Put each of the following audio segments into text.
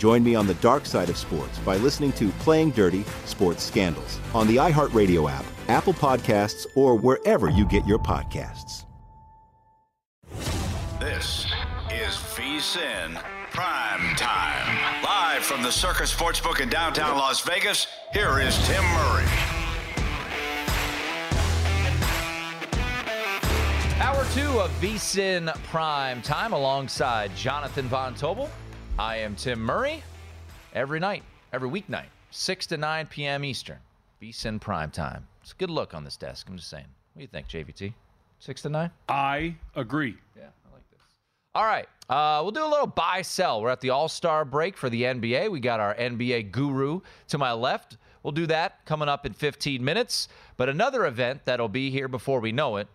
Join me on the dark side of sports by listening to Playing Dirty Sports Scandals on the iHeartRadio app, Apple Podcasts, or wherever you get your podcasts. This is VSIN Prime Time. Live from the Circus Sportsbook in downtown Las Vegas, here is Tim Murray. Hour two of VSIN Prime Time alongside Jonathan Von Tobel. I am Tim Murray. Every night, every weeknight, 6 to 9 p.m. Eastern, VSIN Prime Time. It's a good look on this desk. I'm just saying. What do you think, JVT? 6 to 9? I agree. Yeah, I like this. All right. Uh, we'll do a little buy sell. We're at the All Star break for the NBA. We got our NBA guru to my left. We'll do that coming up in 15 minutes. But another event that'll be here before we know it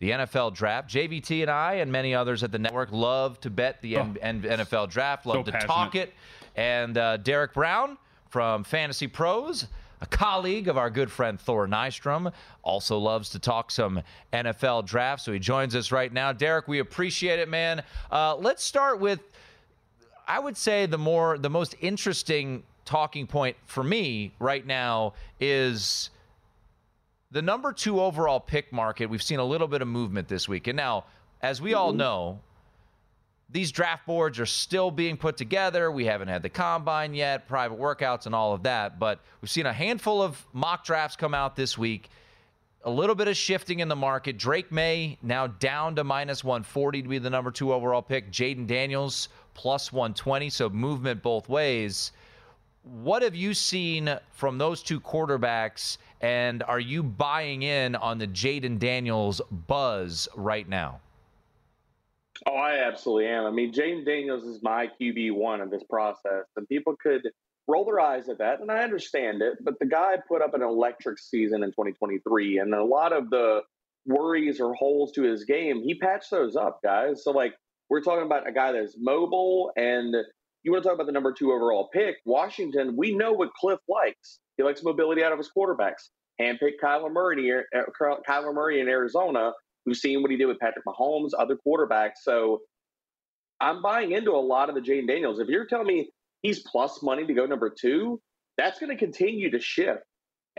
the NFL draft. JVT and I and many others at the network love to bet the Oh. N- NFL draft, love So to talk it. And uh, Derek Brown from Fantasy Pros, a colleague of our good friend Thor Nystrom, also loves to talk some NFL draft. So he joins us right now. Derek, we appreciate it, man. Uh, let's start with, I would say, the more, the most interesting talking point for me right now is the number two overall pick market, we've seen a little bit of movement this week. And now, as we all mm-hmm. know, these draft boards are still being put together. We haven't had the combine yet, private workouts, and all of that. But we've seen a handful of mock drafts come out this week. A little bit of shifting in the market. Drake Maye now down to minus 140 to be the number two overall pick. Jayden Daniels plus 120. So movement both ways. What have you seen from those two quarterbacks? And are you buying in on the Jayden Daniels buzz right now? Oh, I absolutely am. I mean, Jayden Daniels is my QB one in this process, and people could roll their eyes at that, and I understand it. But the guy put up an electric season in 2023, and a lot of the worries or holes to his game, he patched those up, guys. So, like, we're talking about a guy that's mobile, and you want to talk about the number two overall pick, Washington. We know what Kliff likes. He likes mobility out of his quarterbacks. Handpicked Kyler Murray, uh, Kyler Murray in Arizona. We've seen what he did with Patrick Mahomes, other quarterbacks. So I'm buying into a lot of the Jayden Daniels. If you're telling me he's plus money to go number two, that's going to continue to shift.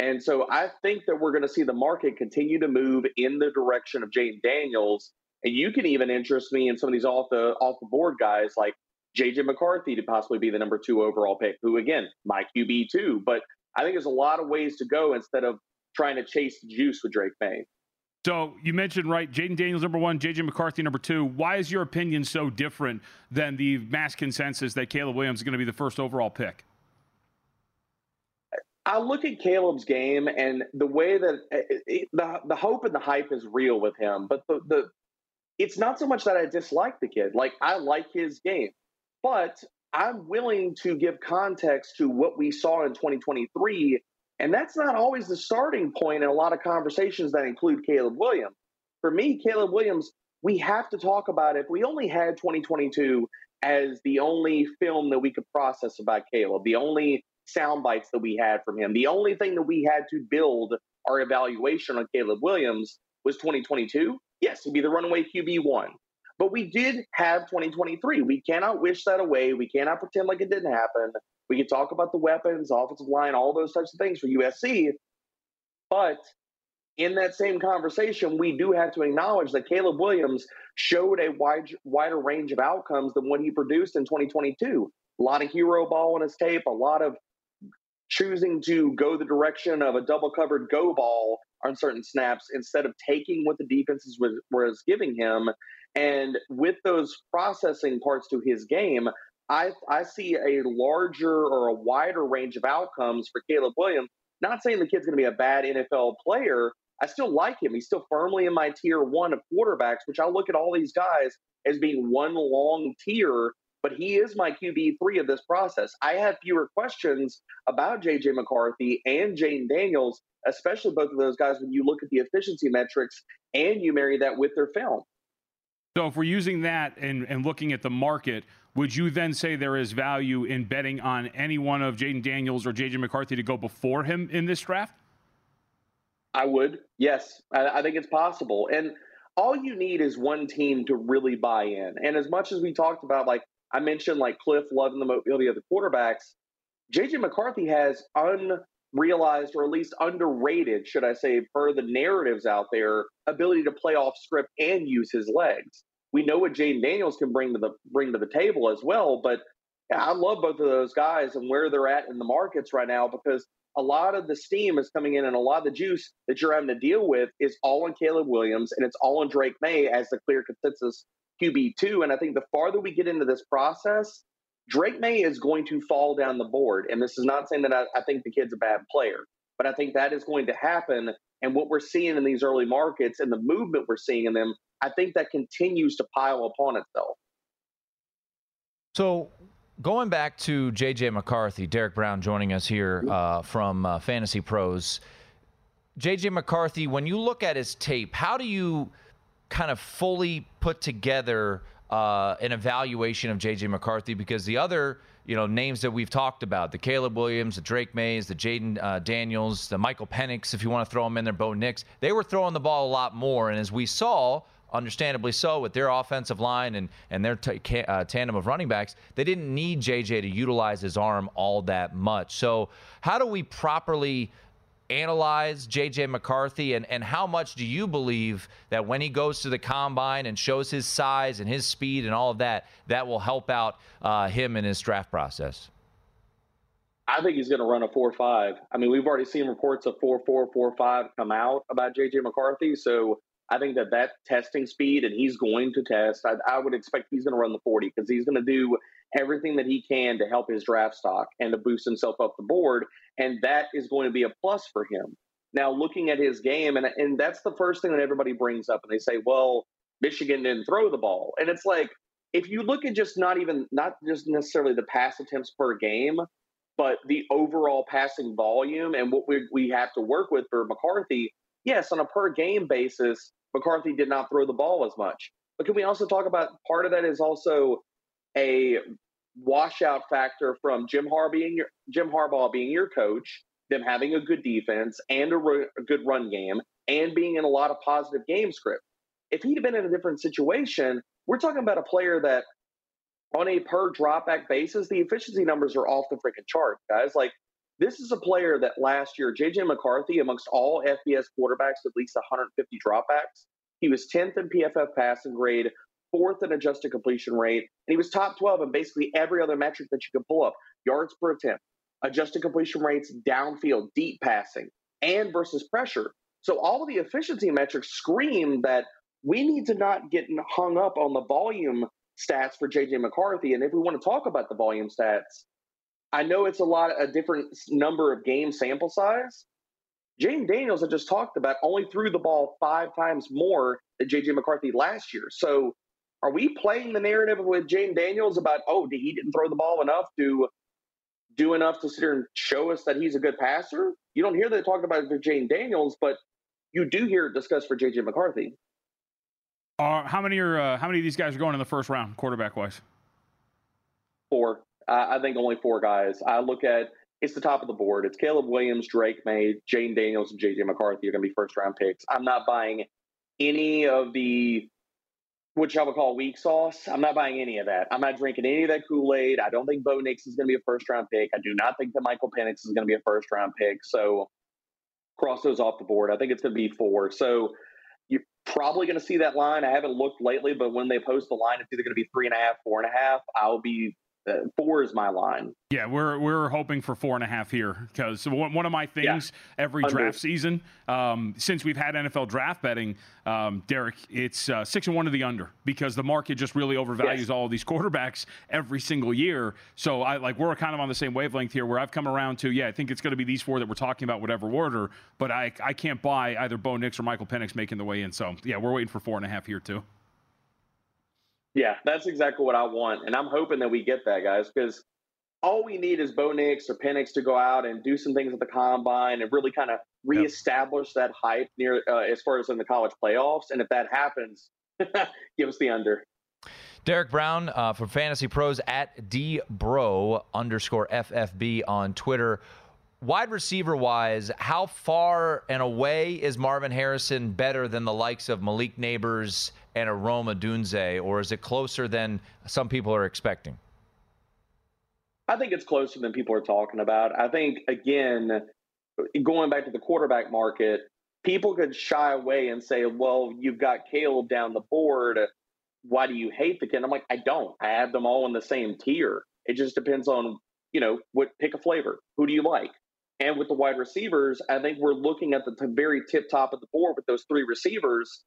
And so I think that we're going to see the market continue to move in the direction of Jayden Daniels. And you can even interest me in some of these off the off the board guys like JJ McCarthy to possibly be the number two overall pick, who again, my QB too. But I think there's a lot of ways to go instead of trying to chase juice with Drake Maye. So you mentioned right, Jayden Daniels number one, JJ McCarthy number two. Why is your opinion so different than the mass consensus that Caleb Williams is going to be the first overall pick? I look at Caleb's game and the way that it, it, the the hope and the hype is real with him, but the the it's not so much that I dislike the kid. Like I like his game, but I'm willing to give context to what we saw in 2023, and that's not always the starting point in a lot of conversations that include Caleb Williams. For me, Caleb Williams, we have to talk about if we only had 2022 as the only film that we could process about Caleb, the only sound bites that we had from him, the only thing that we had to build our evaluation on Caleb Williams was 2022. Yes, he'd be the runaway QB one. But we did have 2023. We cannot wish that away. We cannot pretend like it didn't happen. We can talk about the weapons, offensive line, all those types of things for USC. But in that same conversation, we do have to acknowledge that Caleb Williams showed a wide, wider range of outcomes than what he produced in 2022. A lot of hero ball on his tape, a lot of choosing to go the direction of a double covered go ball on certain snaps instead of taking what the defenses was, was giving him. And with those processing parts to his game, I, I see a larger or a wider range of outcomes for Caleb Williams. Not saying the kid's going to be a bad NFL player, I still like him. He's still firmly in my tier one of quarterbacks, which I look at all these guys as being one long tier, but he is my QB three of this process. I have fewer questions about JJ McCarthy and Jayden Daniels, especially both of those guys when you look at the efficiency metrics and you marry that with their film. So if we're using that and, and looking at the market, would you then say there is value in betting on any one of Jayden Daniels or JJ McCarthy to go before him in this draft? I would. Yes, I, I, think it's possible. And all you need is one team to really buy in. And as much as we talked about, like I mentioned, like Kliff loving the mobility of the quarterbacks, JJ McCarthy has unrealized or at least underrated, should I say, per the narratives out there, ability to play off script and use his legs. We know what Jayden Daniels can bring to the bring to the table as well, but yeah, I love both of those guys and where they're at in the markets right now because a lot of the steam is coming in and a lot of the juice that you're having to deal with is all on Caleb Williams and it's all on Drake Maye as the clear consensus QB2. And I think the farther we get into this process, Drake Maye is going to fall down the board. And this is not saying that I, I think the kid's a bad player, but I think that is going to happen. And what we're seeing in these early markets and the movement we're seeing in them, I think that continues to pile upon itself. So going back to JJ McCarthy, Derek Brown joining us here uh, from uh, Fantasy Pros. JJ McCarthy, when you look at his tape, how do you kind of fully put together uh, an evaluation of JJ McCarthy? Because the other you know names that we've talked about, the Caleb Williams, the Drake Mayes, the Jayden uh, Daniels, the Michael Penix, if you want to throw them in there, Bo Nix, they were throwing the ball a lot more. And as we saw understandably so, with their offensive line and, and their t- uh, tandem of running backs, they didn't need JJ to utilize his arm all that much. So, how do we properly analyze JJ McCarthy and, and how much do you believe that when he goes to the combine and shows his size and his speed and all of that, that will help out uh, him in his draft process? I think he's going to run a 4 5. I mean, we've already seen reports of 4 4, 4 5 come out about JJ McCarthy. So I think that that testing speed, and he's going to test. I, I would expect he's going to run the 40 because he's going to do everything that he can to help his draft stock and to boost himself up the board. And that is going to be a plus for him. Now, looking at his game, and, and that's the first thing that everybody brings up, and they say, well, Michigan didn't throw the ball. And it's like, if you look at just not even, not just necessarily the pass attempts per game, but the overall passing volume and what we, we have to work with for McCarthy, yes, on a per game basis, McCarthy did not throw the ball as much. But can we also talk about part of that is also a washout factor from Jim Harbaugh being your, Jim Harbaugh being your coach, them having a good defense and a, a good run game, and being in a lot of positive game script. If he'd have been in a different situation, we're talking about a player that on a per dropback basis, the efficiency numbers are off the freaking chart, guys. Like this is a player that last year, JJ McCarthy, amongst all FBS quarterbacks, at least 150 dropbacks. He was 10th in PFF passing grade, fourth in adjusted completion rate, and he was top 12 in basically every other metric that you could pull up yards per attempt, adjusted completion rates, downfield, deep passing, and versus pressure. So all of the efficiency metrics scream that we need to not get hung up on the volume stats for JJ McCarthy. And if we want to talk about the volume stats, I know it's a lot, a different number of game sample size. Jayden Daniels, I just talked about, only threw the ball five times more than JJ McCarthy last year. So, are we playing the narrative with Jayden Daniels about, oh, he didn't throw the ball enough to do enough to sit here and show us that he's a good passer? You don't hear that talked about for Jayden Daniels, but you do hear it discussed for JJ McCarthy. Uh, how many are uh, how many of these guys are going in the first round, quarterback wise? Four. I, I think only four guys. I look at it's the top of the board. It's Caleb Williams, Drake Maye, Jayden Daniels, and JJ McCarthy are going to be first round picks. I'm not buying any of the which I would call weak sauce. I'm not buying any of that. I'm not drinking any of that Kool Aid. I don't think Bo Nix is going to be a first round pick. I do not think that Michael Penix is going to be a first round pick. So cross those off the board. I think it's going to be four. So you're probably going to see that line. I haven't looked lately, but when they post the line, it's either going to be three and a half, four and a half. I'll be uh, four is my line. Yeah, we're we're hoping for four and a half here because one, one of my things yeah. every Under. draft season um, since we've had NFL draft betting, um, Derek, it's uh, six and one to the under because the market just really overvalues yes. all of these quarterbacks every single year. So I like we're kind of on the same wavelength here where I've come around to yeah, I think it's going to be these four that we're talking about, whatever order. But I I can't buy either Bo Nix or Michael Penix making the way in. So yeah, we're waiting for four and a half here too. Yeah, that's exactly what I want. And I'm hoping that we get that, guys, because all we need is Bo Nix or Penix to go out and do some things at the combine and really kind of reestablish that hype near uh, as far as in the college playoffs. And if that happens, give us the under. Derek Brown uh, from Fantasy Pros at dbro underscore ffb on Twitter. Wide receiver wise, how far and away is Marvin Harrison better than the likes of Malik Nabers and a Rome Odunze, or is it closer than some people are expecting? I think it's closer than people are talking about. I think, again, going back to the quarterback market, people could shy away and say, well, you've got Caleb down the board. Why do you hate the kid? I'm like, I don't. I have them all in the same tier. It just depends on, you know, what pick a flavor. Who do you like? And with the wide receivers, I think we're looking at the very tip top of the board with those three receivers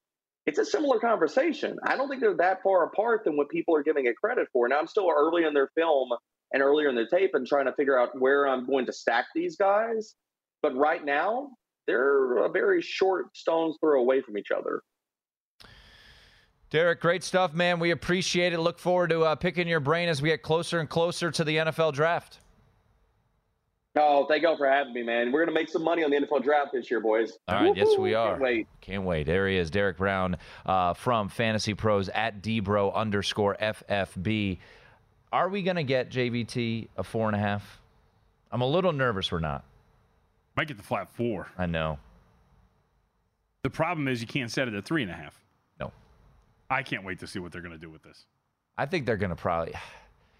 it's a similar conversation. I don't think they're that far apart than what people are giving it credit for. Now, I'm still early in their film and earlier in the tape and trying to figure out where I'm going to stack these guys. But right now, they're a very short stone's throw away from each other. Derek, great stuff, man. We appreciate it. Look forward to uh, picking your brain as we get closer and closer to the NFL draft. Oh, thank y'all for having me, man. We're gonna make some money on the NFL draft this year, boys. All right, Woo-hoo! yes, we are. Can't wait. Can't wait. There he is, Derek Brown uh, from Fantasy Pros at dbro underscore ffb. Are we gonna get JVT a four and a half? I'm a little nervous. We're not. Might get the flat four. I know. The problem is you can't set it at three and a half. No. I can't wait to see what they're gonna do with this. I think they're gonna probably.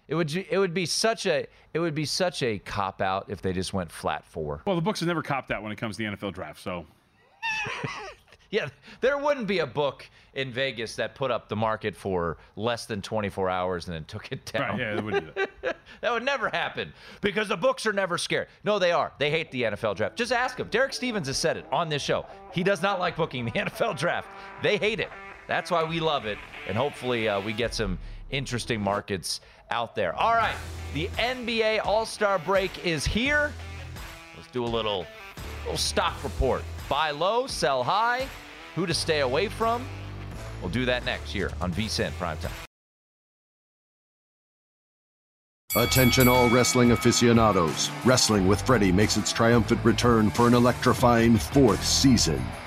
It would it would be such a it would be such a cop out if they just went flat four. Well, the books have never copped out when it comes to the NFL draft, so. yeah, there wouldn't be a book in Vegas that put up the market for less than 24 hours and then took it down. Right, yeah, that would, that. that would never happen because the books are never scared. No, they are. They hate the NFL draft. Just ask them. Derek Stevens has said it on this show. He does not like booking the NFL draft. They hate it. That's why we love it, and hopefully uh, we get some interesting markets out there. All right, the NBA All Star break is here. Let's do a little, little stock report. Buy low, sell high, who to stay away from. We'll do that next year on VSIN Primetime. Attention, all wrestling aficionados. Wrestling with Freddie makes its triumphant return for an electrifying fourth season.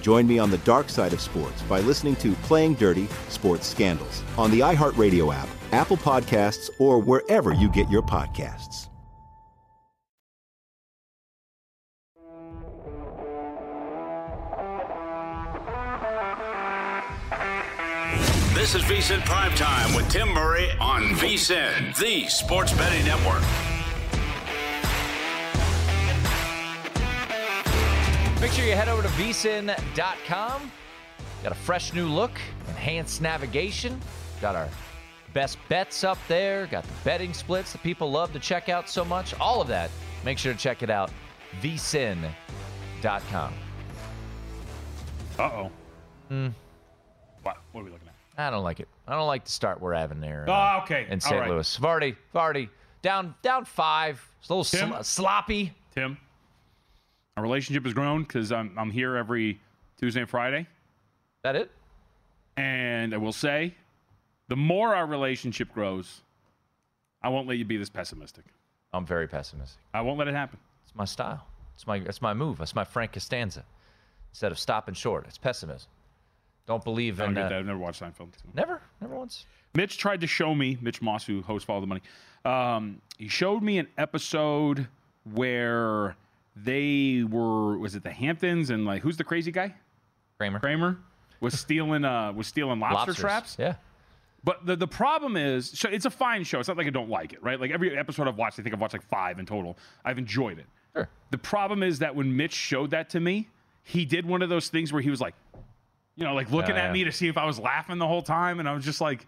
Join me on the dark side of sports by listening to Playing Dirty Sports Scandals on the iHeartRadio app, Apple Podcasts, or wherever you get your podcasts. This is VSIN Primetime with Tim Murray on VSIN, the sports betting network. Make sure you head over to vsin.com. Got a fresh new look, enhanced navigation. Got our best bets up there. Got the betting splits that people love to check out so much. All of that. Make sure to check it out. vsin.com. Uh oh. Hmm. What? What are we looking at? I don't like it. I don't like the start we're having there. Oh, okay. In St. right. Louis. Vardy, Vardy, down down five. It's a little Tim? sl- sloppy. Tim, our relationship has grown because I'm, I'm here every Tuesday and Friday. That it? And I will say, the more our relationship grows, I won't let you be this pessimistic. I'm very pessimistic. I won't let it happen. It's my style. It's my it's my move. That's my Frank Costanza. Instead of stopping short, it's pessimism. Don't believe in. get Uh, that. I've never watched Seinfeld. never, never once. Mitch tried to show me, Mitch Moss, who hosts Follow the Money, um, he showed me an episode where they were, was it the Hamptons and like, who's the crazy guy? Kramer. Kramer was stealing, uh, was stealing lobster Lobsters. traps. Yeah. But the, the problem is, so it's a fine show. It's not like I don't like it, right? Like every episode I've watched, I think I've watched like five in total. I've enjoyed it. Sure. The problem is that when Mitch showed that to me, he did one of those things where he was like, you know, like looking Yeah, at me to see if I was laughing the whole time, and I was just like,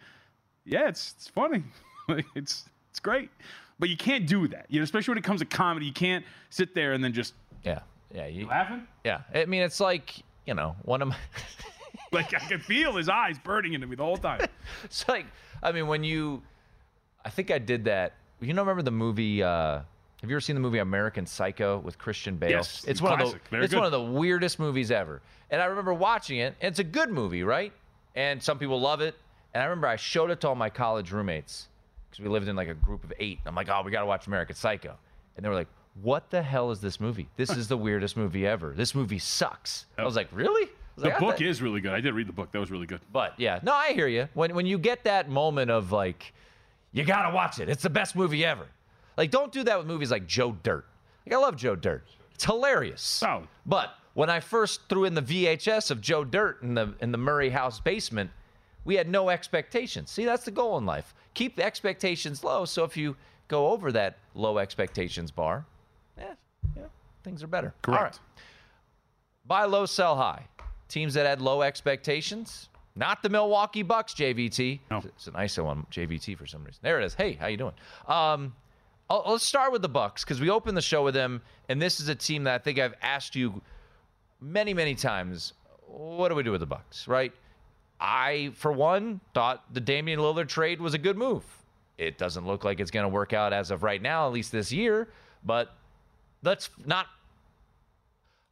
yeah, it's it's funny, Like, it's it's great, but you can't do that, you know, especially when it comes to comedy. You can't sit there and then just Yeah. Yeah. You, laughing. yeah. I mean, it's like you know one of my. Like I can feel his eyes burning into me the whole time. it's like I mean when you, I think I did that. You know, remember the movie? Uh, have you ever seen the movie American Psycho with Christian Bale? Yes, it's one of the Very it's good. one of the weirdest movies ever. And I remember watching it. And it's a good movie, right? And some people love it. And I remember I showed it to all my college roommates because we lived in like a group of eight. I'm like, oh, we got to watch American Psycho. And they were like, what the hell is this movie? This is the weirdest movie ever. This movie sucks. I was like, really? Was The like, book is really good. I did read the book. That was really good. but yeah, no, I hear you. When when you get that moment of like, you gotta watch it. It's the best movie ever. Like, don't do that with movies like Joe Dirt. Like, I love Joe Dirt. It's hilarious. Solid. But when I first threw in the VHS of Joe Dirt in the in the Murray House basement, we had no expectations. See, that's the goal in life. Keep the expectations low. So if you go over that low expectations bar, yeah, yeah, things are better. All right. Correct. Buy low, sell high. Teams that had low expectations, not the Milwaukee Bucks, JVT. No. It's an ISO on JVT for some reason. There it is. Hey, how you doing? Um, I'll- let's start with the Bucks because we opened the show with them, and this is a team that I think I've asked you many, many times. What do we do with the Bucks? Right? I, for one, thought the Damian Lillard trade was a good move. It doesn't look like it's going to work out as of right now, at least this year. But let's not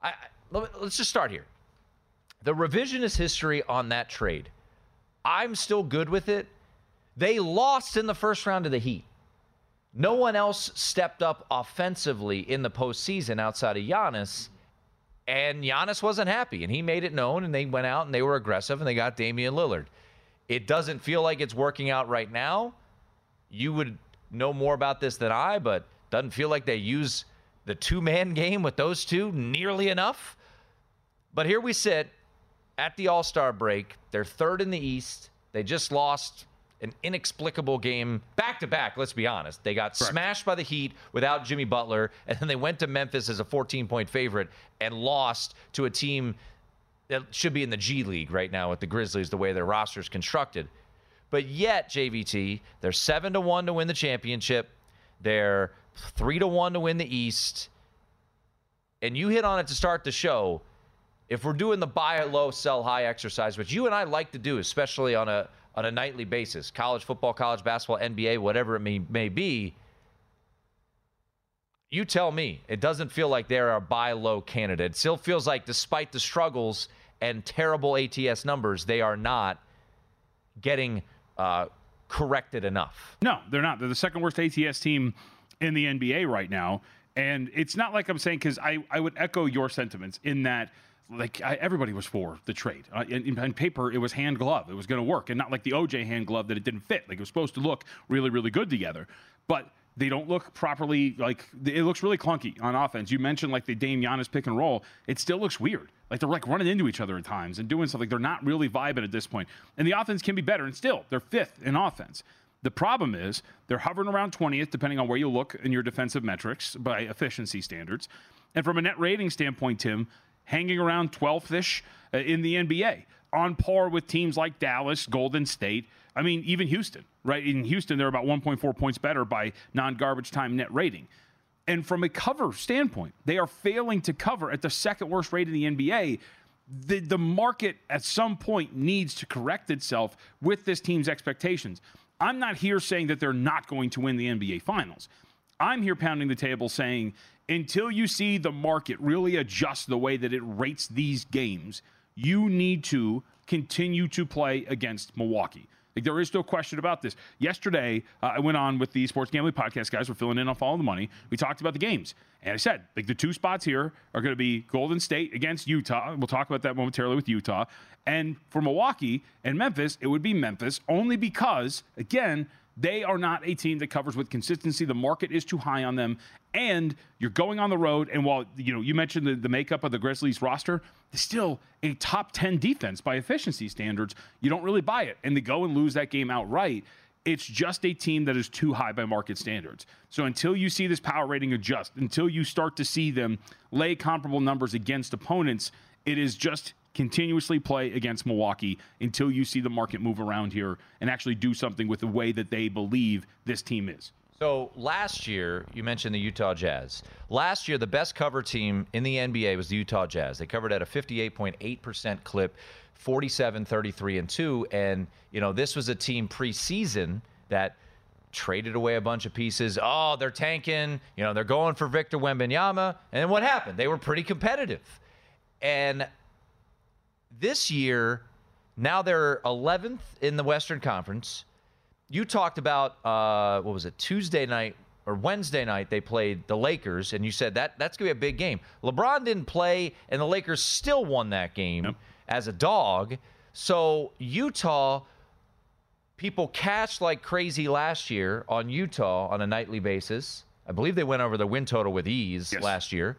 I, let's just start here. The revisionist history on that trade, I'm still good with it. They lost in the first round of the Heat. No one else stepped up offensively in the postseason outside of Giannis, and Giannis wasn't happy, and he made it known, and they went out and they were aggressive, and they got Damian Lillard. It doesn't feel like it's working out right now. You would know more about this than I, but doesn't feel like they use the two man game with those two nearly enough. But here we sit at the All Star break. They're third in the East. They just lost an inexplicable game back to back, let's be honest. They got smashed by the Heat without Jimmy Butler, and then they went to Memphis as a 14 point favorite and lost to a team that should be in the G League right now with the Grizzlies, the way their roster is constructed. But yet, JVT, they're seven to one to win the championship. They're three to one to win the East. And you hit on it to start the show. If we're doing the buy low, sell high exercise, which you and I like to do, especially on a on a nightly basis, college football, college basketball, NBA, whatever it may, may be, you tell me. It doesn't feel like they're a buy low candidate. It still feels like, despite the struggles and terrible ATS numbers, they are not getting uh, corrected enough. No, they're not. They're the second worst ATS team in the NBA right now. And it's not like I'm saying, because I, I would echo your sentiments in that like I, everybody was for the trade. Uh, in, in, paper, it was hand glove. It was going to work, and not like the OJ hand glove that it didn't fit. Like it was supposed to look really, really good together, but they don't look properly. Like it looks really clunky on offense. You mentioned like the Dame Giannis pick and roll. It still looks weird. Like they're like running into each other at times and doing something. They're not really vibing at this point. And the offense can be better. And still, they're fifth in offense. The problem is they're hovering around 20th, depending on where you look in your defensive metrics by efficiency standards. And from a net rating standpoint, Tim, hanging around 12th ish uh, in the NBA, on par with teams like Dallas, Golden State. I mean, even Houston, right? In Houston, they're about 1.4 points better by non garbage time net rating. And from a cover standpoint, they are failing to cover at the second worst rate in the NBA. The, the market at some point needs to correct itself with this team's expectations. I'm not here saying that they're not going to win the NBA Finals. I'm here pounding the table saying until you see the market really adjust the way that it rates these games, you need to continue to play against Milwaukee. Like, there is no question about this. Yesterday, uh, I went on with the Sports Gambling Podcast guys. We're filling in on Follow the Money. We talked about the games. And I said, like, the two spots here are going to be Golden State against Utah. We'll talk about that momentarily with Utah. And for Milwaukee and Memphis, it would be Memphis only because, again, they are not a team that covers with consistency. The market is too high on them, and you're going on the road. And while you know you mentioned the, the makeup of the Grizzlies roster, still a top ten defense by efficiency standards. You don't really buy it, and they go and lose that game outright. It's just a team that is too high by market standards. So until you see this power rating adjust, until you start to see them lay comparable numbers against opponents, it is just continuously play against Milwaukee until you see the market move around here and actually do something with the way that they believe this team is. So last year, you mentioned the Utah Jazz. Last year, the best cover team in the NBA was the Utah Jazz. They covered at a 58.8% clip, 47, 33, and 2. And, you know, this was a team preseason that traded away a bunch of pieces. Oh, they're tanking. You know, they're going for Victor Wembanyama. And what happened? They were pretty competitive. And this year, now they're 11th in the Western Conference. You talked about uh, what was it Tuesday night or Wednesday night they played the Lakers, and you said that that's gonna be a big game. LeBron didn't play, and the Lakers still won that game yep. as a dog. So Utah, people cashed like crazy last year on Utah on a nightly basis. I believe they went over the win total with ease yes. last year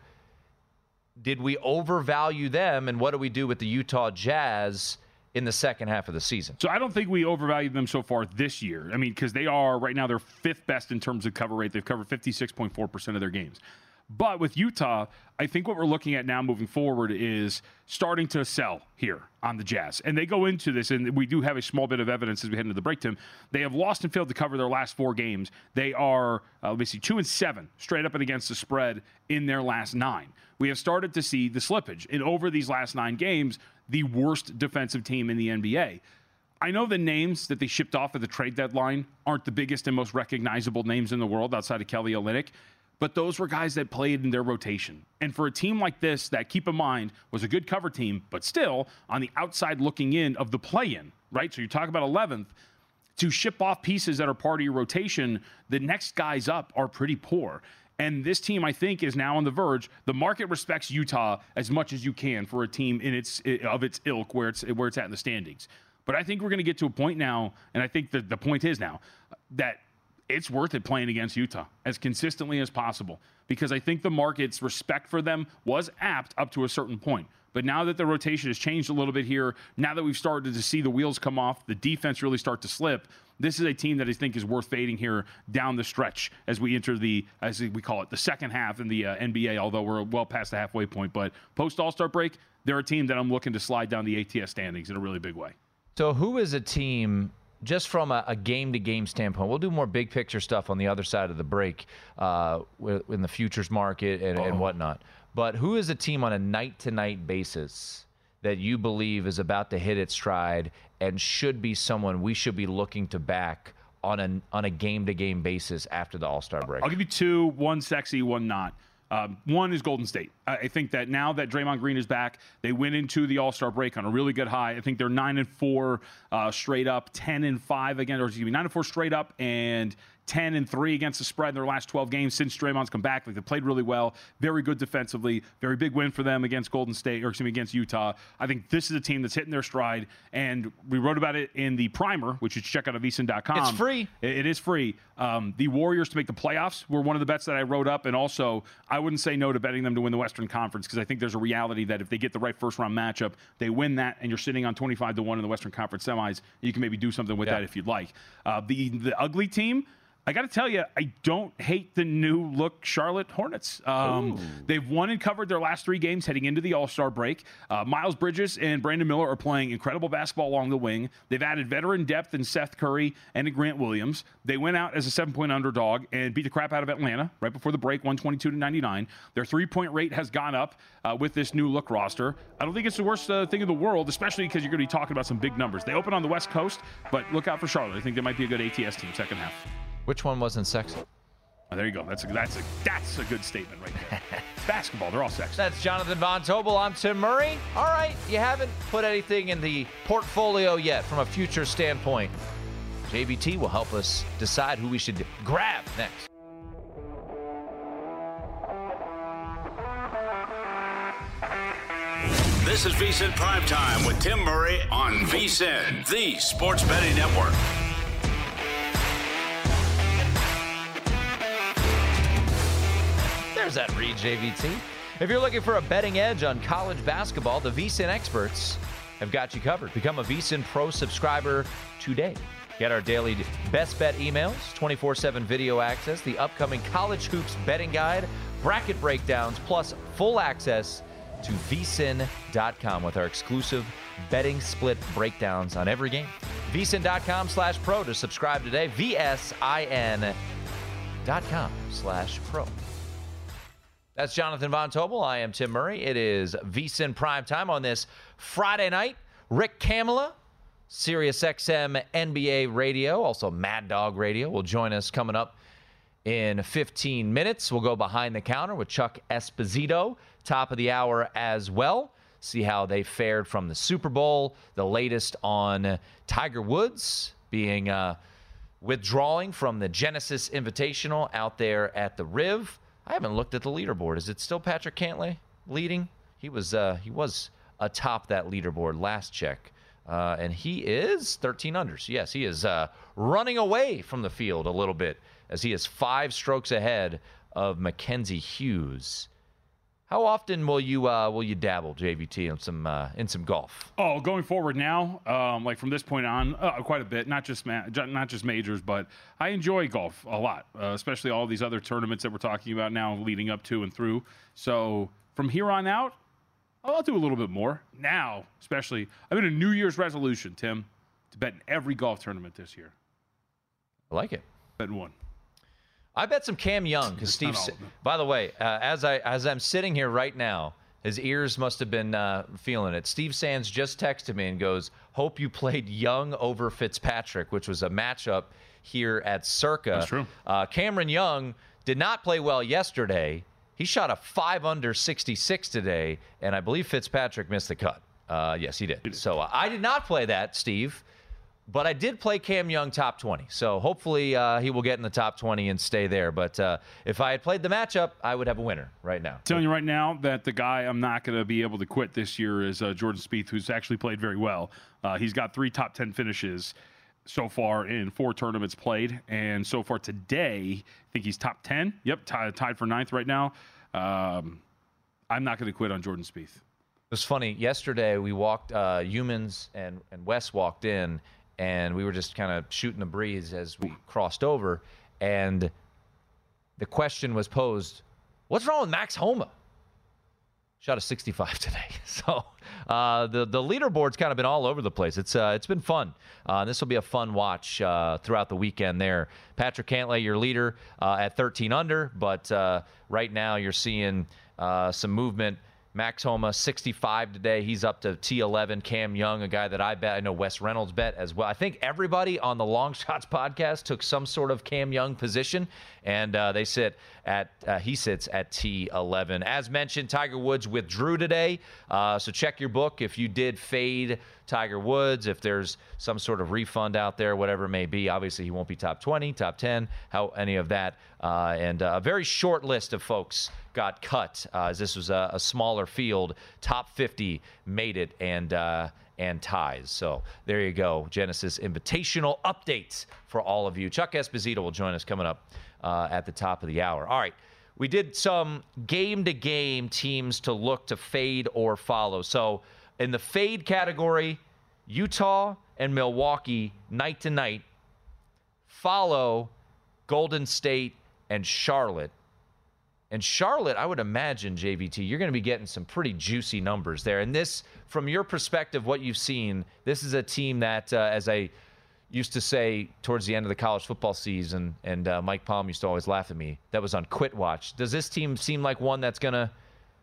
did we overvalue them and what do we do with the Utah Jazz in the second half of the season? So I don't think we overvalued them so far this year. I mean, because they are right now they're fifth best in terms of cover rate. They've covered 56.4% of their games. But with Utah, I think what we're looking at now moving forward is starting to sell here on the Jazz. And they go into this, and we do have a small bit of evidence as we head into the break, Tim. They have lost and failed to cover their last four games. They are, uh, let me see, two and seven straight up and against the spread in their last nine. We have started to see the slippage. And over these last nine games, the worst defensive team in the NBA. I know the names that they shipped off at the trade deadline aren't the biggest and most recognizable names in the world outside of Kelly Olynyk but those were guys that played in their rotation. And for a team like this, that keep in mind was a good cover team, but still on the outside looking in of the play in, right? So you talk about 11th, to ship off pieces that are part of your rotation, the next guys up are pretty poor. And this team, I think, is now on the verge. The market respects Utah as much as you can for a team in its of its ilk where it's where it's at in the standings. But I think we're going to get to a point now, and I think the, the point is now that it's worth it playing against Utah as consistently as possible because I think the market's respect for them was apt up to a certain point. But now that the rotation has changed a little bit here, now that we've started to see the wheels come off, the defense really start to slip, this is a team that I think is worth fading here down the stretch as we enter the, as we call it, the second half in the uh, NBA, although we're well past the halfway point. But post All Star break, they're a team that I'm looking to slide down the ATS standings in a really big way. So, who is a team just from a, game to game standpoint, we'll do more big picture stuff on the other side of the break uh, in the futures market and, and whatnot. But who is a team on a night to night basis that you believe is about to hit its stride and should be someone we should be looking to back on a on a game to game basis after the All Star break? I'll give you two: one sexy, one not. Um, one is Golden State. I think that now that Draymond Green is back, they went into the All Star break on a really good high. I think they're nine and four uh, straight up, ten and five again, or excuse me, nine and four straight up, and 10 and 3 against the spread in their last 12 games since Draymond's come back. Like they played really well, very good defensively, very big win for them against Golden State, or excuse me, against Utah. I think this is a team that's hitting their stride, and we wrote about it in the primer, which you should check out at vsin.com. It's free. it, it is free. Um, the Warriors to make the playoffs were one of the bets that I wrote up, and also I wouldn't say no to betting them to win the Western Conference because I think there's a reality that if they get the right first round matchup, they win that, and you're sitting on 25 to one in the Western Conference semis. You can maybe do something with Yeah. that if you'd like. Uh, the the ugly team. I got to tell you, I don't hate the new look Charlotte Hornets. Um, they've won and covered their last three games heading into the All Star break. Uh, Miles Bridges and Brandon Miller are playing incredible basketball along the wing. They've added veteran depth in Seth Curry and in Grant Williams. They went out as a seven point underdog and beat the crap out of Atlanta right before the break, 122 to 99. Their three point rate has gone up uh, with this new look roster. I don't think it's the worst uh, thing in the world, especially because you're going to be talking about some big numbers. They open on the West Coast, but look out for Charlotte. I think they might be a good ATS team second half. Which one wasn't sexy? Oh, there you go. That's a, that's a that's a good statement right there. Basketball, they're all sexy. That's Jonathan Von Tobel. I'm Tim Murray. All right, you haven't put anything in the portfolio yet from a future standpoint. JVT will help us decide who we should grab next. This is VSIN Primetime with Tim Murray on VSIN, the sports betting network. There's that JVT. If you're looking for a betting edge on college basketball, the VSIN experts have got you covered. Become a VSIN Pro subscriber today. Get our daily best bet emails, 24 7 video access, the upcoming college hoops betting guide, bracket breakdowns, plus full access to vsin.com with our exclusive betting split breakdowns on every game. vsin.com slash pro to subscribe today. VSIN.com slash pro. That's Jonathan Von Tobel. I am Tim Murray. It is VSIN prime time on this Friday night. Rick Kamla, Sirius XM NBA Radio, also Mad Dog Radio, will join us coming up in 15 minutes. We'll go behind the counter with Chuck Esposito, top of the hour as well. See how they fared from the Super Bowl. The latest on Tiger Woods being uh, withdrawing from the Genesis Invitational out there at the Riv. I haven't looked at the leaderboard. Is it still Patrick Cantlay leading? He was uh, he was atop that leaderboard last check. Uh, and he is 13 unders. Yes, he is uh, running away from the field a little bit as he is five strokes ahead of Mackenzie Hughes. How often will you uh, will you dabble JVT in some uh, in some golf? Oh, going forward now, um, like from this point on, uh, quite a bit. Not just ma- not just majors, but I enjoy golf a lot, uh, especially all these other tournaments that we're talking about now, leading up to and through. So from here on out, I'll do a little bit more now. Especially, I made a New Year's resolution, Tim, to bet in every golf tournament this year. I like it. Bet in one. I bet some Cam Young because Steve. all Sa- of them. By the way, uh, as I as I'm sitting here right now, his ears must have been uh, feeling it. Steve Sands just texted me and goes, "Hope you played Young over Fitzpatrick, which was a matchup here at Circa." That's true. Uh, Cameron Young did not play well yesterday. He shot a five under 66 today, and I believe Fitzpatrick missed the cut. Uh, yes, he did. So uh, I did not play that, Steve. But I did play Cam Young top 20. So hopefully uh, he will get in the top 20 and stay there. But uh, if I had played the matchup, I would have a winner right now. telling you right now that the guy I'm not going to be able to quit this year is uh, Jordan Spieth, who's actually played very well. Uh, he's got three top 10 finishes so far in four tournaments played. And so far today, I think he's top 10. Yep, tied, tied for ninth right now. Um, I'm not going to quit on Jordan Spieth. It was funny. Yesterday we walked, uh, Humans and, and Wes walked in, and we were just kind of shooting the breeze as we crossed over. And the question was posed What's wrong with Max Homa? Shot a 65 today. So uh, the the leaderboard's kind of been all over the place. It's uh, it's been fun. Uh, this will be a fun watch uh, throughout the weekend. There, Patrick Cantlay, your leader uh, at 13 under, but uh, right now you're seeing some movement. Max Homa, 65 today. He's up to T11. Cam Young, a guy that I bet. I know Wes Reynolds bet as well. I think everybody on the Long Shots podcast took some sort of Cam Young position, and uh, they sit at uh, he sits at T11. As mentioned, Tiger Woods withdrew today, uh, so check your book if you did fade Tiger Woods. If there's some sort of refund out there, whatever it may be, obviously he won't be top 20, top 10, how any of that, uh, and uh, a very short list of folks got cut uh, as this was a, a, smaller field. Top 50 made it and uh, and ties. So there you go. Genesis Invitational updates for all of you. Chuck Esposito will join us coming up uh, at the top of the hour. All right. We did some game to game teams to look to fade or follow. So in the fade category, Utah and Milwaukee night to night follow Golden State and Charlotte. And Charlotte, I would imagine, JVT, you're going to be getting some pretty juicy numbers there. And this, from your perspective, what you've seen, this is a team that, uh, as I used to say towards the end of the college football season, and uh, Mike Palm used to always laugh at me, that was on Quit Watch. Does this team seem like one that's going to,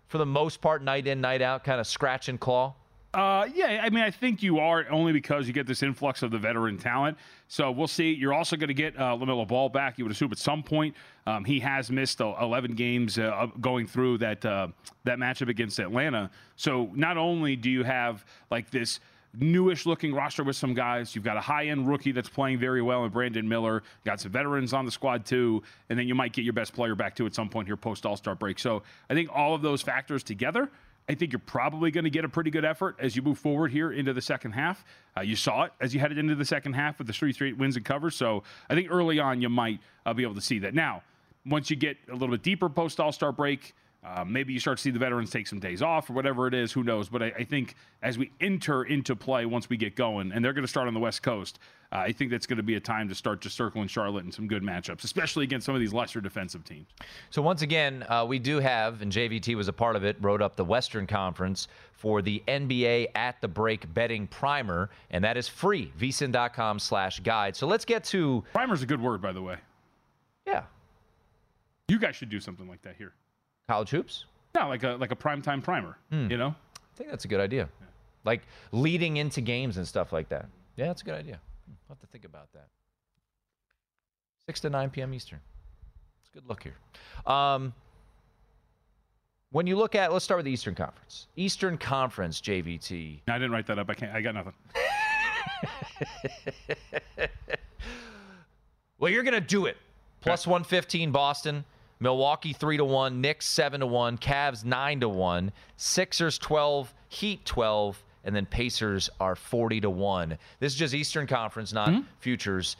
for the most part, night in, night out, kind of scratch and claw? Uh, yeah, I mean, I think you are only because you get this influx of the veteran talent. So we'll see. You're also going to get uh, LaMelo Ball back. You would assume at some point. Um, he has missed uh, 11 games uh, going through that uh, that matchup against Atlanta. So not only do you have like this newish looking roster with some guys. You've got a high end rookie that's playing very well in Brandon Miller. Got some veterans on the squad too. And then you might get your best player back too at some point here post All Star break. So I think all of those factors together I think you're probably going to get a pretty good effort as you move forward here into the second half. Uh, you saw it as you headed into the second half with the three straight wins and covers. So I think early on you might uh, be able to see that. Now, once you get a little bit deeper post All Star break, uh, maybe you start to see the veterans take some days off or whatever it is. Who knows? But I, I think as we enter into play, once we get going, and they're going to start on the West Coast, uh, I think that's going to be a time to start just circling Charlotte and some good matchups, especially against some of these lesser defensive teams. So once again, uh, we do have, and JVT was a part of it, wrote up the Western Conference for the NBA at the break betting primer, and that is free. vsin.com slash guide. So let's get to primer's a good word, by the way. Yeah. You guys should do something like that here. College hoops? No, like a like a primetime primer. Hmm. You know? I think that's a good idea. Yeah. Like leading into games and stuff like that. Yeah, that's a good idea. I'll have to think about that. 6 to 9 p.m. Eastern. It's a good look here. Um, when you look at, let's start with the Eastern Conference. Eastern Conference, JVT. No, I didn't write that up. I can't. I got nothing. well, you're gonna do it. Plus 115 Boston. Milwaukee 3 to 1, Knicks 7 to 1, Cavs 9 to 1, Sixers 12, Heat 12, and then Pacers are 40 to 1. This is just Eastern Conference, not mm-hmm. futures.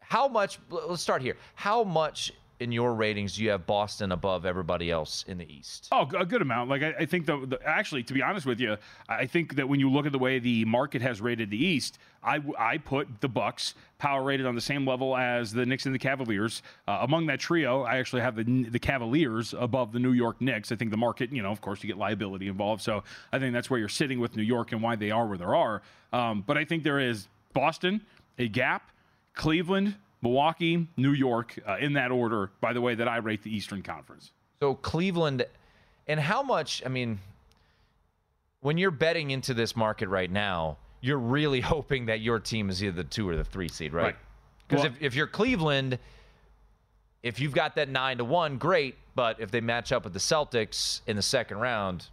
How much let's start here. How much in your ratings do you have Boston above everybody else in the East? Oh, a good amount. Like I, I think the, the, actually, to be honest with you, I think that when you look at the way the market has rated the East, I I put the Bucks power rated on the same level as the Knicks and the Cavaliers. Uh, among that trio, I actually have the the Cavaliers above the New York Knicks. I think the market, you know, of course, you get liability involved, so I think that's where you're sitting with New York and why they are where they are. Um, but I think there is Boston, a gap, Cleveland, Milwaukee, New York, uh, in that order, by the way, that I rate the Eastern Conference. So Cleveland, and how much, I mean, when you're betting into this market right now, you're really hoping that your team is either the two or the three seed, right? Because right. well, if, if you're Cleveland, if you've got that nine to one, great. But if they match up with the Celtics in the second round,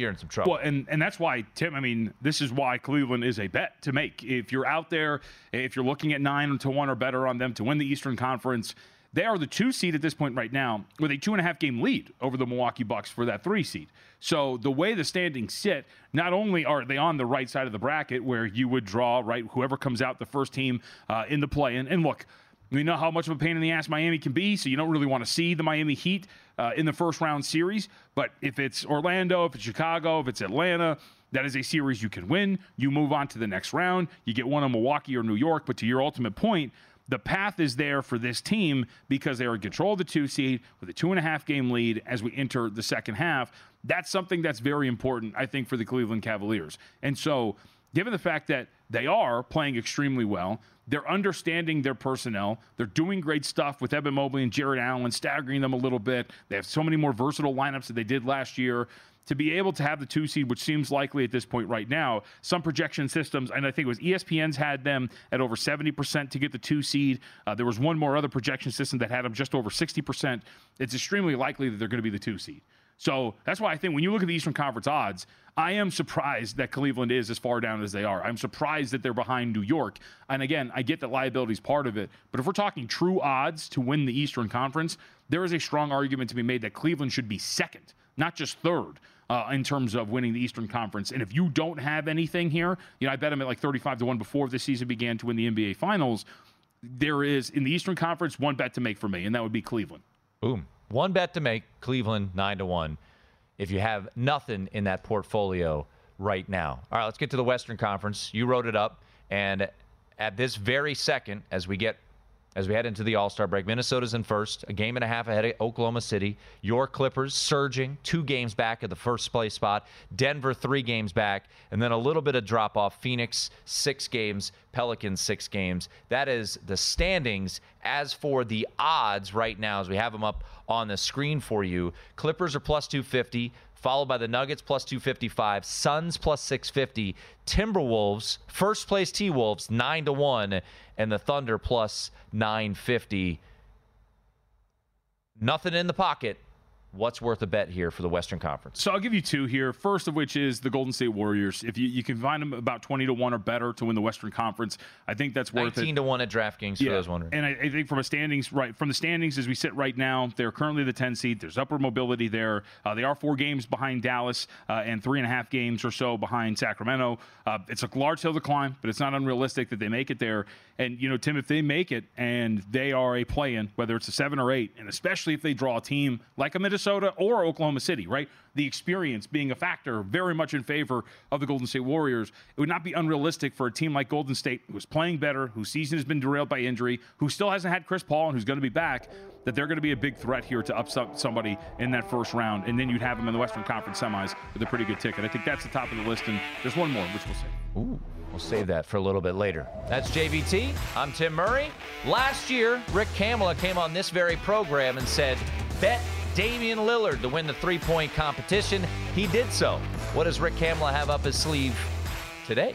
you're in some trouble. Well, and, and that's why, Tim, I mean, this is why Cleveland is a bet to make. If you're out there, if you're looking at nine to one or better on them to win the Eastern Conference, they are the two seed at this point right now with a two and a half game lead over the Milwaukee Bucks for that three seed. So the way the standings sit, not only are they on the right side of the bracket where you would draw, right, whoever comes out the first team uh, in the play. And, and look, we know how much of a pain in the ass Miami can be, so you don't really want to see the Miami Heat uh, in the first round series. But if it's Orlando, if it's Chicago, if it's Atlanta, that is a series you can win. You move on to the next round. You get one in Milwaukee or New York. But to your ultimate point, the path is there for this team because they are in control of the two seed with a two and a half game lead as we enter the second half. That's something that's very important, I think, for the Cleveland Cavaliers. And so, given the fact that they are playing extremely well, They're understanding their personnel. They're doing great stuff with Evan Mobley and Jarrett Allen, staggering them a little bit. They have so many more versatile lineups that they did last year to be able to have the two seed, which seems likely at this point right now, some projection systems, and I think it was ESPN's had them at over 70% to get the two seed. Uh, there was one more other projection system that had them just over 60%. It's extremely likely that they're going to be the two seed. So that's why I think when you look at the Eastern Conference odds, I am surprised that Cleveland is as far down as they are. I'm surprised that they're behind New York. And again, I get that liability is part of it. But if we're talking true odds to win the Eastern Conference, there is a strong argument to be made that Cleveland should be second, not just third uh, in terms of winning the Eastern Conference. And if you don't have anything here, you know, I bet them at like 35 to 1 before the season began to win the NBA Finals. There is, in the Eastern Conference, one bet to make for me, and that would be Cleveland. Boom. One bet to make Cleveland 9 to 1 if you have nothing in that portfolio right now. All right, let's get to the Western Conference. You wrote it up. And at this very second, as we get as we head into the All Star break. Minnesota's in first, a game and a half ahead of Oklahoma City. Your Clippers surging, two games back at the first place spot. Denver, three games back. And then a little bit of drop off. Phoenix, six games. Pelicans, six games. That is the standings. As for the odds right now, as we have them up on the screen for you, Clippers are plus 250 followed by the Nuggets plus 255, Suns plus 650, Timberwolves, first place T Wolves 9 to 1, and the Thunder plus 950. Nothing in the pocket What's worth a bet here for the Western Conference? So I'll give you two here. First of which is the Golden State Warriors. If you, you can find them about 20 to 1 or better to win the Western Conference, I think that's worth 19 it. to 1 at DraftKings for yeah. those wondering. And I, I, think from a standings, right, from the standings as we sit right now, they're currently the 10 seed. There's upward mobility there. Uh, they are four games behind Dallas uh, and three and a half games or so behind Sacramento. Uh, it's a large hill to climb, but it's not unrealistic that they make it there. And, you know, Tim, if they make it and they are a play in, whether it's a seven or eight, and especially if they draw a team like a Minnesota or Oklahoma City, right? The experience being a factor very much in favor of the Golden State Warriors. It would not be unrealistic for a team like Golden State, who's playing better, whose season has been derailed by injury, who still hasn't had Chris Paul and who's going to be back, that they're going to be a big threat here to upset somebody in that first round. And then you'd have them in the Western Conference semis with a pretty good ticket. I think that's the top of the list. And there's one more, which we'll see. Ooh. We'll save that for a little bit later. That's JVT. I'm Tim Murray. Last year, Rick Kamla came on this very program and said, bet Damian Lillard to win the three point competition. He did so. What does Rick Kamla have up his sleeve today?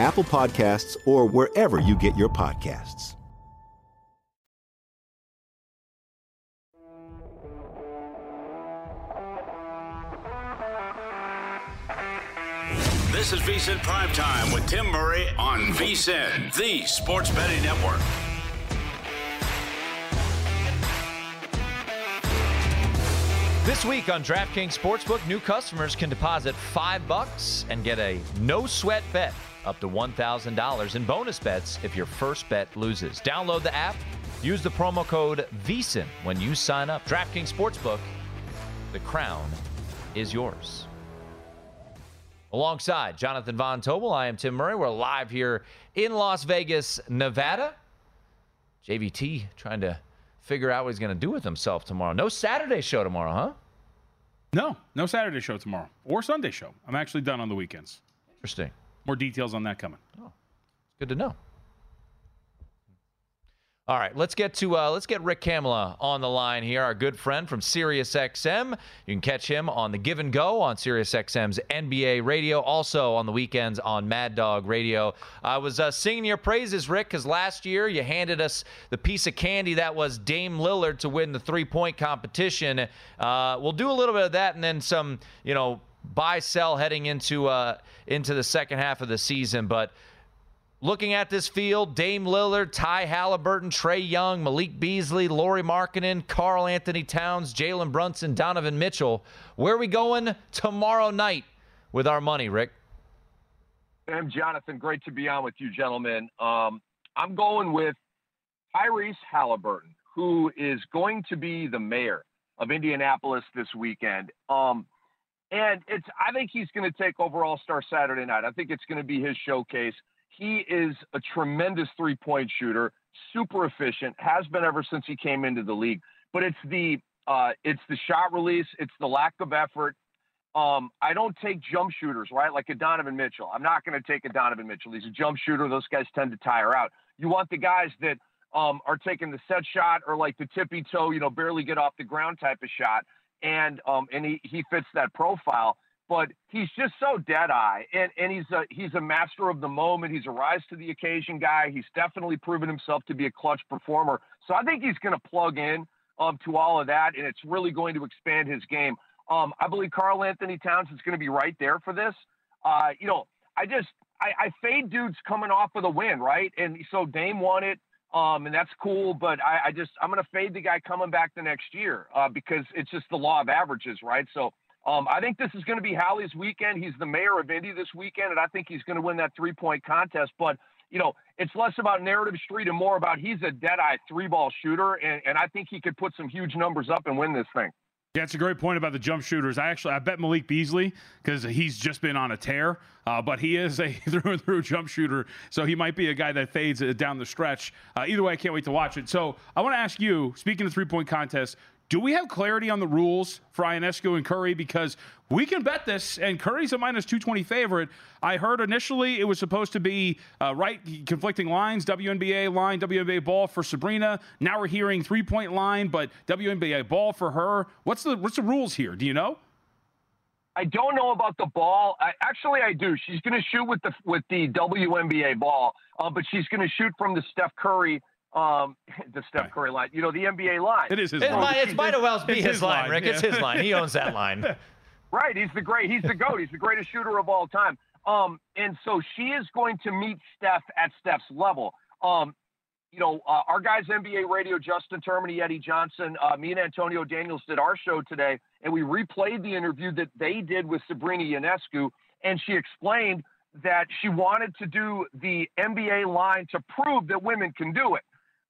Apple Podcasts, or wherever you get your podcasts. This is VSIN Primetime with Tim Murray on VSIN, the Sports Betting Network. This week on DraftKings Sportsbook, new customers can deposit five bucks and get a no sweat bet up to $1,000 in bonus bets if your first bet loses. Download the app, use the promo code VSIN when you sign up. DraftKings Sportsbook, the crown is yours. Alongside Jonathan Von Tobel, I am Tim Murray. We're live here in Las Vegas, Nevada. JVT trying to figure out what he's going to do with himself tomorrow. No Saturday show tomorrow, huh? No, no Saturday show tomorrow or Sunday show. I'm actually done on the weekends. Interesting. More details on that coming. Oh, good to know. All right, let's get to uh, let's get Rick Kamla on the line here, our good friend from SiriusXM. You can catch him on the Give and Go on SiriusXM's NBA Radio, also on the weekends on Mad Dog Radio. I was uh, singing your praises, Rick, because last year you handed us the piece of candy that was Dame Lillard to win the three point competition. Uh, we'll do a little bit of that, and then some, you know, buy sell heading into uh, into the second half of the season, but. Looking at this field, Dame Lillard, Ty Haliburton, Trae Young, Malik Beasley, Lauri Markkanen, Karl-Anthony Towns, Jalen Brunson, Donovan Mitchell. Where are we going tomorrow night with our money, Rick? Sam Jonathan, great to be on with you, gentlemen. Um, I'm going with Tyrese Haliburton, who is going to be the mayor of Indianapolis this weekend. Um, and it's I think he's going to take over All Star Saturday night. I think it's going to be his showcase. He is a tremendous three point shooter, super efficient, has been ever since he came into the league. But it's the uh, it's the shot release, it's the lack of effort. Um, I don't take jump shooters, right? Like a Donovan Mitchell. I'm not going to take a Donovan Mitchell. He's a jump shooter. Those guys tend to tire out. You want the guys that um, are taking the set shot or like the tippy toe, you know, barely get off the ground type of shot. And um, and he, he fits that profile but he's just so dead eye, and and he's a he's a master of the moment. He's a rise to the occasion guy. He's definitely proven himself to be a clutch performer. So I think he's going to plug in um, to all of that, and it's really going to expand his game. Um, I believe Karl-Anthony Towns is going to be right there for this. Uh, you know, I just I, I fade dudes coming off of the win, right? And so Dame won it. Um, and that's cool, but I, I just I'm going to fade the guy coming back the next year uh, because it's just the law of averages, right? So um, I think this is going to be Hallie's weekend. He's the mayor of Indy this weekend, and I think he's going to win that three point contest. But, you know, it's less about narrative street and more about he's a dead eye three ball shooter, and, and I think he could put some huge numbers up and win this thing. Yeah, it's a great point about the jump shooters. I actually I bet Malik Beasley because he's just been on a tear, uh, but he is a through and through jump shooter, so he might be a guy that fades down the stretch. Uh, either way, I can't wait to watch it. So I want to ask you, speaking of three point contest, do we have clarity on the rules for Ionescu and Curry? Because we can bet this, and Curry's a minus 220 favorite. I heard initially it was supposed to be uh, right conflicting lines, WNBA line, WNBA ball for Sabrina. Now we're hearing three point line, but WNBA ball for her. What's the what's the rules here? Do you know? I don't know about the ball. I, actually, I do. She's going to shoot with the with the WNBA ball, uh, but she's going to shoot from the Steph Curry um, the Steph Curry line. You know, the NBA line. It is his it line. Might, it might as well be his, his line, line, Rick. Yeah. It's his line. He owns that line. right. He's the great. He's the goat. He's the greatest shooter of all time. Um, and so she is going to meet Steph at Steph's level. Um, you know, uh, our guys, NBA radio, Justin Termine, Eddie Johnson, uh, me and Antonio Daniels did our show today, and we replayed the interview that they did with Sabrina Ionescu, and she explained that she wanted to do the NBA line to prove that women can do it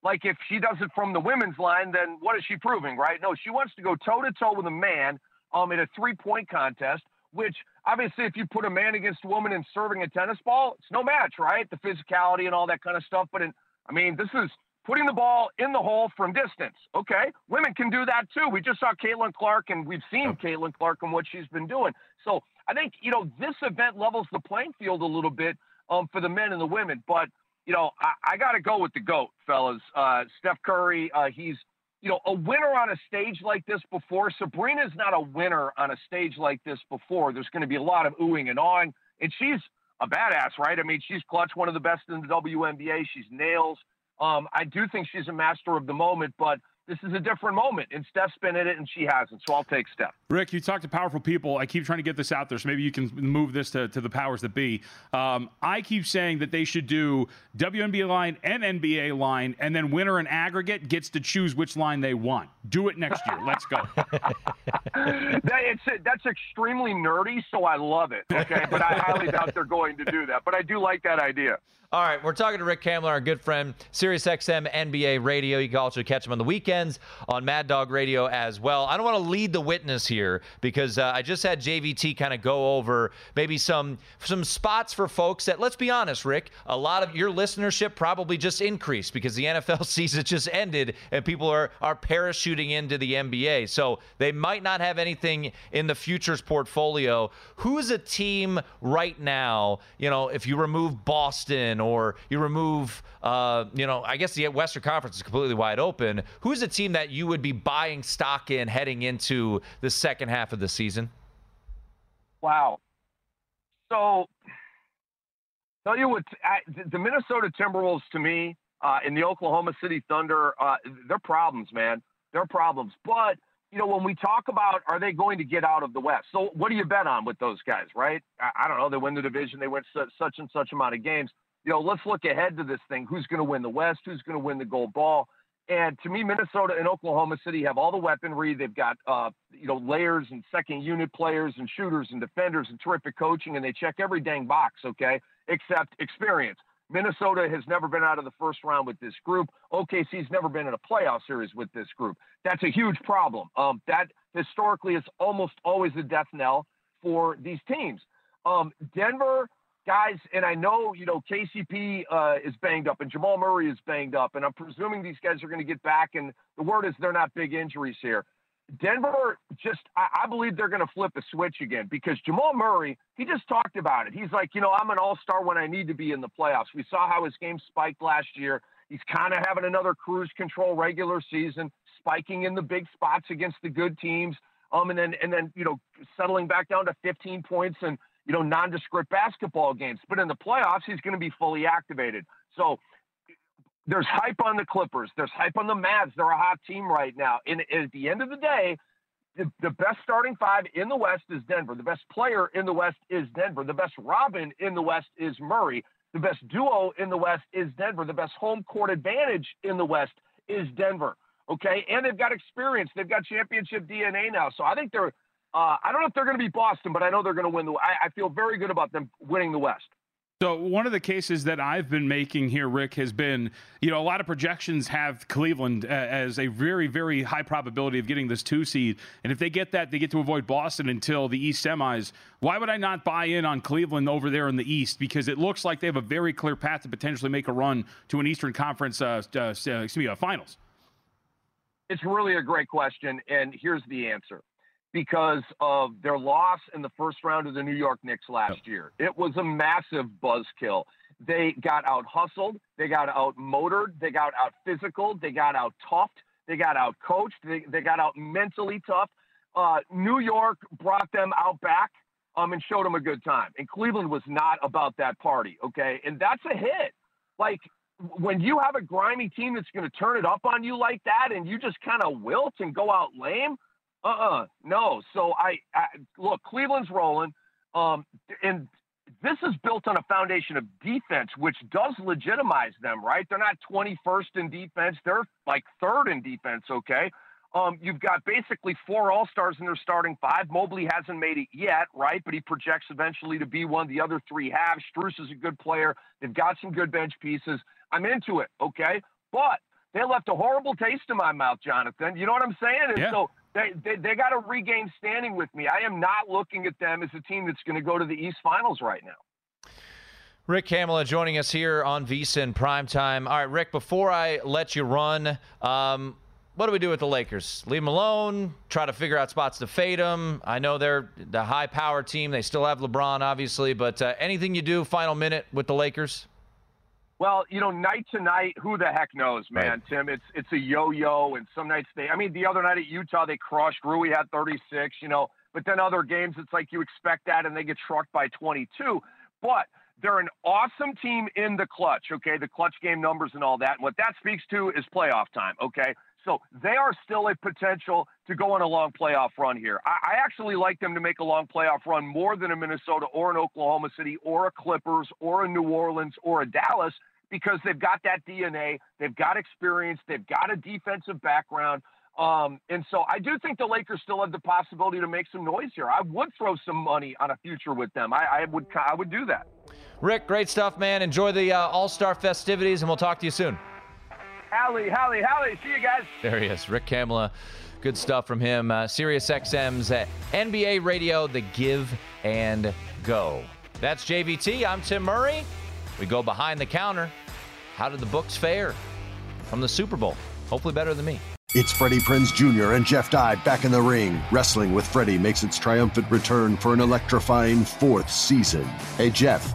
like if she does it from the women's line, then what is she proving, right? No, she wants to go toe to toe with a man um, in a three point contest, which obviously, if you put a man against a woman in serving a tennis ball, it's no match, right? The physicality and all that kind of stuff. But in, I mean, this is putting the ball in the hole from distance. Okay, women can do that too. We just saw Caitlin Clark, and we've seen Caitlin Clark and what she's been doing. So I think you know this event levels the playing field a little bit um, for the men and the women, but you know, I, I got to go with the GOAT, fellas. Uh, Steph Curry, uh, he's, you know, a winner on a stage like this before. Sabrina's not a winner on a stage like this before. There's going to be a lot of oohing and awing. And she's a badass, right? I mean, she's clutch, one of the best in the WNBA. She's nails. Um, I do think she's a master of the moment, but this is a different moment. And Steph's been in it, and she hasn't. So I'll take Steph. Rick, you talk to powerful people. I keep trying to get this out there, so maybe you can move this to, to the powers that be. Um, I keep saying that they should do WNBA line and NBA line, and then winner and aggregate gets to choose which line they want. Do it next year. Let's go. that, it's, that's extremely nerdy, so I love it. Okay, but I highly doubt they're going to do that. But I do like that idea. All right, we're talking to Rick Kamla, our good friend, SiriusXM NBA Radio. You can also catch him on the weekends on Mad Dog Radio as well. I don't want to lead the witness here because uh, I just had JVT kind of go over maybe some some spots for folks that, let's be honest, Rick, a lot of your listenership probably just increased because the NFL season just ended and people are are parachuting into the NBA. So they might not have anything in the futures portfolio. Who's a team right now? You know, if you remove Boston or you remove, uh, you know, I guess the Western Conference is completely wide open. Who's a team that you would be buying stock in heading into the second half of the season? Wow. So, tell you what, the Minnesota Timberwolves to me uh, and the Oklahoma City Thunder, uh, they're problems, man. They're problems. But you know, when we talk about are they going to get out of the West? So, what do you bet on with those guys, right? I, I don't know. They win the division. They win such, such and such amount of games you know, let's look ahead to this thing. Who's going to win the West? Who's going to win the gold ball? And to me, Minnesota and Oklahoma City have all the weaponry. They've got, uh, you know, layers and second unit players and shooters and defenders and terrific coaching, and they check every dang box, okay, except experience. Minnesota has never been out of the first round with this group. OKC's never been in a playoff series with this group. That's a huge problem. Um, that historically is almost always the death knell for these teams. Um, Denver guys, and I know, you know, KCP uh, is banged up and Jamal Murray is banged up, and I'm presuming these guys are going to get back. And the word is they're not big injuries here. Denver just, I, I believe they're going to flip a switch again because Jamal Murray, he just talked about it. He's like, you know, I'm an all star when I need to be in the playoffs. We saw how his game spiked last year. He's kind of having another cruise control regular season, spiking in the big spots against the good teams. Um, and then, and then, you know, settling back down to 15 points and you know, nondescript basketball games. But in the playoffs, he's going to be fully activated. So there's hype on the Clippers. There's hype on the Mavs. They're a hot team right now. And at the end of the day, the, the best starting five in the West is Denver. The best player in the West is Denver. The best Robin in the West is Murray. The best duo in the West is Denver. The best home court advantage in the West is Denver. Okay. And they've got experience. They've got championship DNA now. So I think they're uh, I don't know if they're going to be Boston, but I know they're going to win the. I, I feel very good about them winning the West. So one of the cases that I've been making here, Rick, has been, you know, a lot of projections have Cleveland uh, as a very, very high probability of getting this two seed. And if they get that, they get to avoid Boston until the East semis. Why would I not buy in on Cleveland over there in the East? Because it looks like they have a very clear path to potentially make a run to an Eastern Conference, uh, uh, excuse me, uh, finals. It's really a great question, and here's the answer because of their loss in the first round of the New York Knicks last year. It was a massive buzzkill. They got out hustled, they got out motored, they got out physical, they got out toughed, they got out coached, they, they got out mentally tough. Uh, New York brought them out back um, and showed them a good time. And Cleveland was not about that party, okay? And that's a hit. Like, when you have a grimy team that's going to turn it up on you like that and you just kind of wilt and go out lame – uh-uh, no. So I, I look, Cleveland's rolling, um, and this is built on a foundation of defense, which does legitimize them, right? They're not 21st in defense; they're like third in defense. Okay. Um, you've got basically four All Stars in their starting five. Mobley hasn't made it yet, right? But he projects eventually to be one. The other three have. Strus is a good player. They've got some good bench pieces. I'm into it, okay? But they left a horrible taste in my mouth, Jonathan. You know what I'm saying? And yeah. so they, they, they got to regain standing with me. I am not looking at them as a team that's going to go to the East Finals right now. Rick Kamla joining us here on VSIN Primetime. All right, Rick, before I let you run, um, what do we do with the Lakers? Leave them alone? Try to figure out spots to fade them? I know they're the high power team. They still have LeBron, obviously, but uh, anything you do final minute with the Lakers? Well, you know, night to night, who the heck knows, man, right. Tim? It's it's a yo-yo, and some nights they. I mean, the other night at Utah, they crushed. Rui had 36, you know, but then other games, it's like you expect that, and they get trucked by 22. But they're an awesome team in the clutch. Okay, the clutch game numbers and all that. And what that speaks to is playoff time. Okay, So they are still a potential to go on a long playoff run here. I, I, actually like them to make a long playoff run more than a Minnesota or an Oklahoma City or a Clippers or a New Orleans or a Dallas because they've got that DNA, they've got experience, they've got a defensive background. Um, and so I do think the Lakers still have the possibility to make some noise here. I would throw some money on a future with them. I, I would I would do that. Rick, great stuff, man. Enjoy the uh, All Star festivities, and we'll talk to you soon. Hallie, Hallie, Hallie. See you guys. There he is, Rick Kamla. Good stuff from him. Uh, Sirius XM's uh, NBA Radio, the give and go. That's JVT. I'm Tim Murray. We go behind the counter. How did the books fare from the Super Bowl? Hopefully better than me. It's Freddie Prinze Jr. and Jeff Dye back in the ring. Wrestling with Freddie makes its triumphant return for an electrifying fourth season. Hey, Jeff.